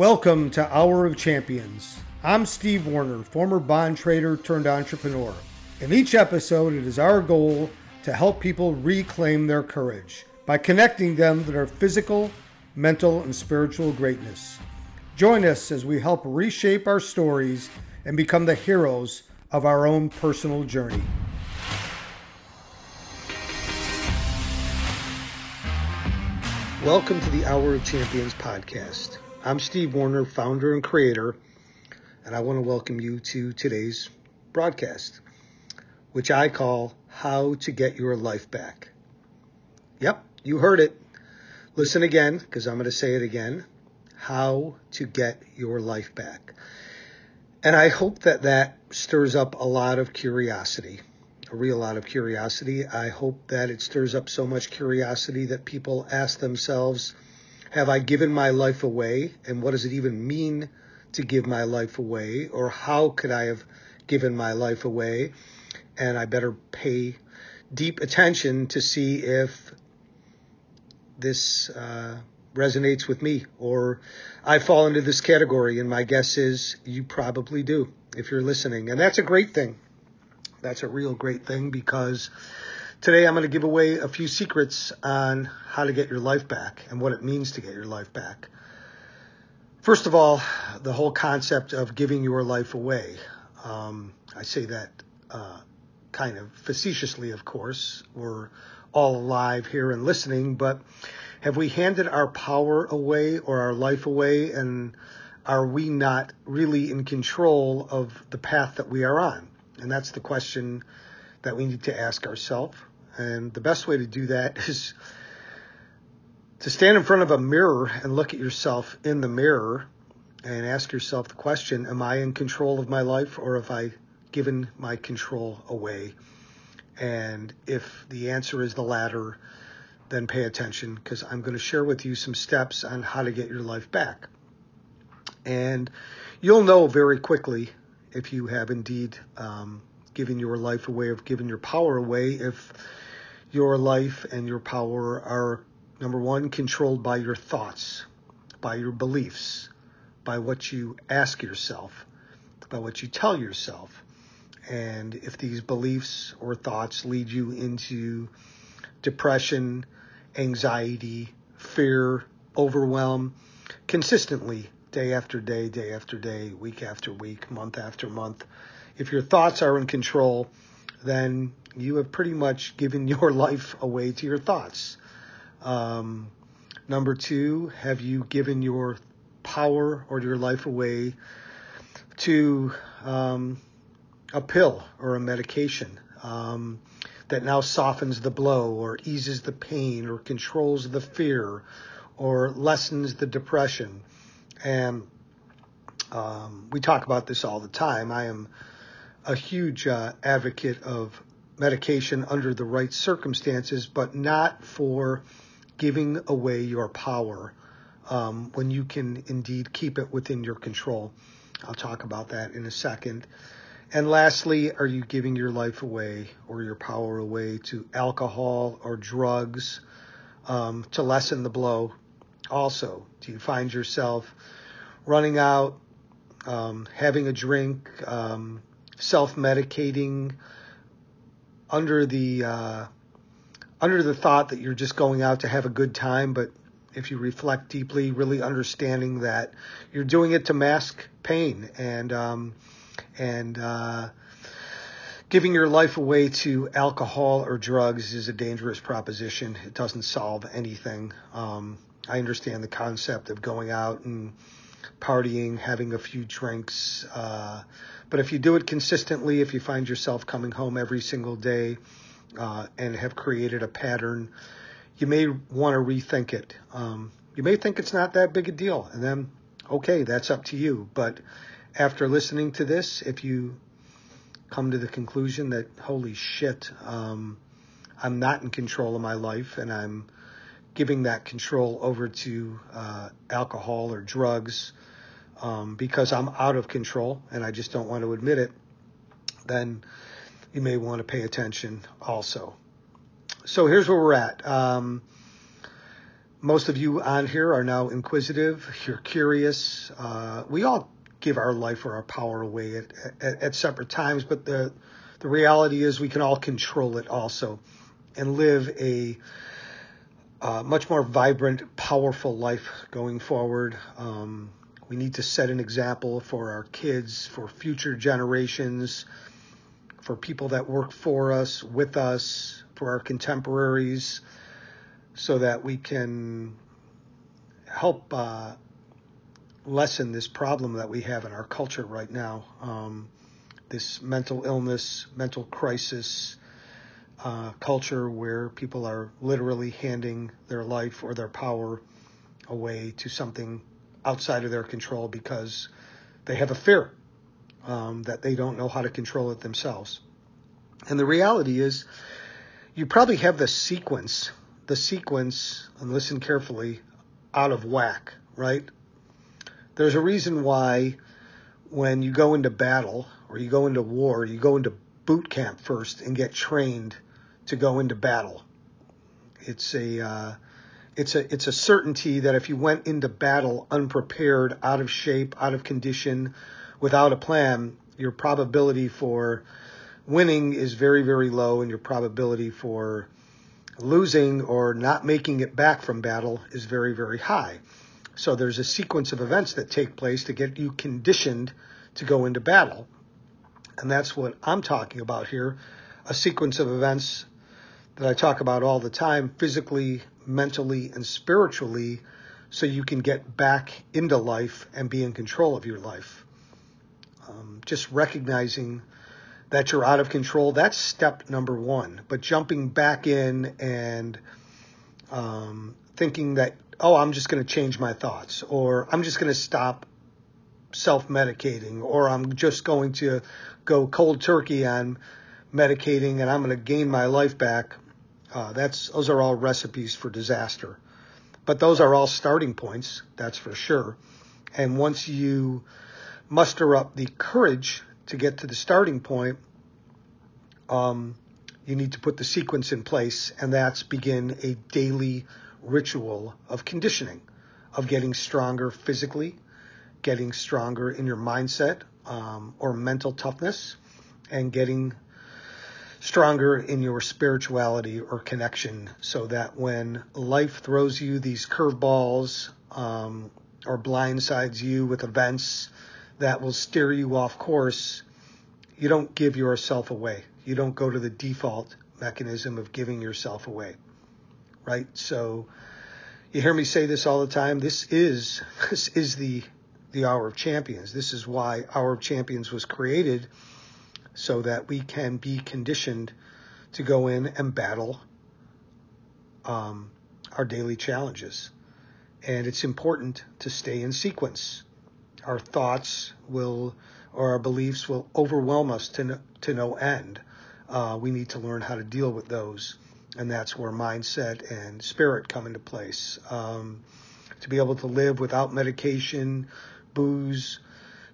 Welcome to Hour of Champions. I'm Steve Warner, former bond trader turned entrepreneur. In each episode, it is our goal to help people reclaim their courage by connecting them to their physical, mental, and spiritual greatness. Join us as we help reshape our stories and become the heroes of our own personal journey. Welcome to the Hour of Champions podcast. I'm Steve Warner, founder and creator, and I want to welcome you to today's broadcast, which I call How to Get Your Life Back. Yep, you heard it. Listen again, because I'm going to say it again. How to Get Your Life Back. And I hope that that stirs up a lot of curiosity a real lot of curiosity. I hope that it stirs up so much curiosity that people ask themselves, have I given my life away? And what does it even mean to give my life away? Or how could I have given my life away? And I better pay deep attention to see if this uh, resonates with me or I fall into this category. And my guess is you probably do if you're listening. And that's a great thing. That's a real great thing because today I'm going to give away a few secrets on how to get your life back and what it means to get your life back. First of all, the whole concept of giving your life away. Um, I say that uh, kind of facetiously, of course. We're all alive here and listening, but have we handed our power away or our life away and are we not really in control of the path that we are on? And that's the question that we need to ask ourselves. And the best way to do that is to stand in front of a mirror and look at yourself in the mirror and ask yourself the question Am I in control of my life or have I given my control away? And if the answer is the latter, then pay attention because I'm going to share with you some steps on how to get your life back. And you'll know very quickly if you have indeed um, given your life away of giving your power away, if your life and your power are, number one, controlled by your thoughts, by your beliefs, by what you ask yourself, by what you tell yourself. And if these beliefs or thoughts lead you into depression, anxiety, fear, overwhelm, consistently day after day, day after day, week after week, month after month. If your thoughts are in control, then you have pretty much given your life away to your thoughts. Um, number two, have you given your power or your life away to um, a pill or a medication um, that now softens the blow or eases the pain or controls the fear or lessens the depression? And um, we talk about this all the time. I am a huge uh, advocate of medication under the right circumstances, but not for giving away your power um, when you can indeed keep it within your control. I'll talk about that in a second. And lastly, are you giving your life away or your power away to alcohol or drugs um, to lessen the blow also? Do you find yourself running out, um, having a drink, um, self medicating under the uh, under the thought that you're just going out to have a good time, but if you reflect deeply, really understanding that you're doing it to mask pain and um, and uh, giving your life away to alcohol or drugs is a dangerous proposition. It doesn't solve anything. Um, I understand the concept of going out and partying, having a few drinks. Uh, but if you do it consistently, if you find yourself coming home every single day uh, and have created a pattern, you may want to rethink it. Um, you may think it's not that big a deal, and then, okay, that's up to you. But after listening to this, if you come to the conclusion that, holy shit, um, I'm not in control of my life and I'm giving that control over to uh, alcohol or drugs um, because I'm out of control and I just don't want to admit it, then you may want to pay attention also. So here's where we're at. Um, most of you on here are now inquisitive. You're curious. Uh, we all give our life or our power away at, at, at separate times, but the the reality is we can all control it also and live a uh, much more vibrant, powerful life going forward. Um, we need to set an example for our kids, for future generations, for people that work for us, with us, for our contemporaries, so that we can help uh, lessen this problem that we have in our culture right now. Um, this mental illness, mental crisis uh, culture where people are literally handing their life or their power away to something outside of their control because they have a fear um, that they don't know how to control it themselves. And the reality is, you probably have the sequence, the sequence, and listen carefully, out of whack, right? There's a reason why when you go into battle or you go into war, you go into boot camp first and get trained to go into battle. It's a uh, it's a it's a certainty that if you went into battle unprepared, out of shape, out of condition, without a plan, your probability for winning is very very low, and your probability for losing or not making it back from battle is very very high. So there's a sequence of events that take place to get you conditioned to go into battle. And that's what I'm talking about here a sequence of events that I talk about all the time, physically, mentally, and spiritually, so you can get back into life and be in control of your life. Um, just recognizing that you're out of control, that's step number one. But jumping back in and um, thinking that, oh, I'm just going to change my thoughts, or I'm just going to stop self medicating, or I'm just going to go cold turkey on medicating and I'm going to gain my life back. Uh, that's those are all recipes for disaster, but those are all starting points. That's for sure. And once you muster up the courage to get to the starting point, um, you need to put the sequence in place, and that's begin a daily ritual of conditioning, of getting stronger physically, getting stronger in your mindset um, or mental toughness, and getting stronger in your spirituality or connection so that when life throws you these curveballs um, or blindsides you with events that will steer you off course, you don't give yourself away. You don't go to the default mechanism of giving yourself away. Right? So you hear me say this all the time. This is this is the the hour of champions. This is why Hour of Champions was created so that we can be conditioned to go in and battle um, our daily challenges. And it's important to stay in sequence. Our thoughts will, or our beliefs will overwhelm us to no, to no end. Uh, we need to learn how to deal with those. And that's where mindset and spirit come into place. Um, to be able to live without medication, booze,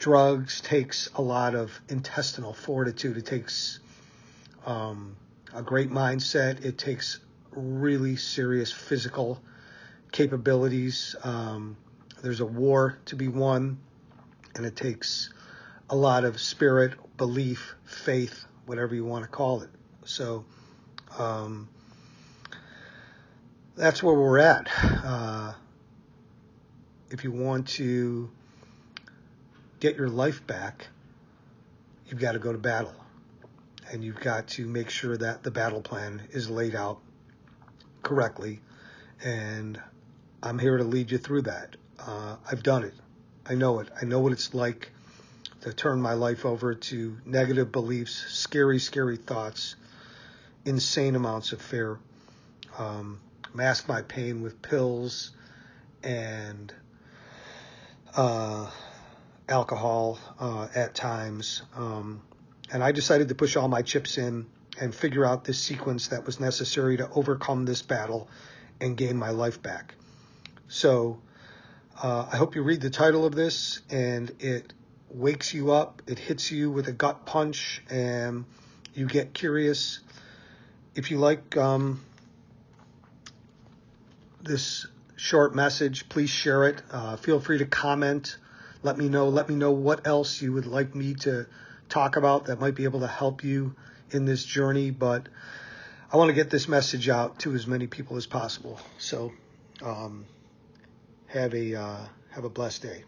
drugs takes a lot of intestinal fortitude. It takes um, a great mindset. It takes really serious physical capabilities. Um, there's a war to be won, and it takes a lot of spirit, belief, faith, whatever you want to call it. So um, that's where we're at. Uh, if you want to get your life back, you've got to go to battle. And you've got to make sure that the battle plan is laid out correctly. And I'm here to lead you through that. Uh, I've done it. I know it. I know what it's like to turn my life over to negative beliefs, scary, scary thoughts, insane amounts of fear, um, mask my pain with pills and uh, alcohol uh, at times. Um, and I decided to push all my chips in and figure out this sequence that was necessary to overcome this battle and gain my life back. So uh, I hope you read the title of this and it wakes you up, it hits you with a gut punch, and you get curious. If you like um, this short message. Please share it. Uh, feel free to comment. Let me know. Let me know what else you would like me to talk about that might be able to help you in this journey. But I want to get this message out to as many people as possible. So um, have a uh, have a blessed day.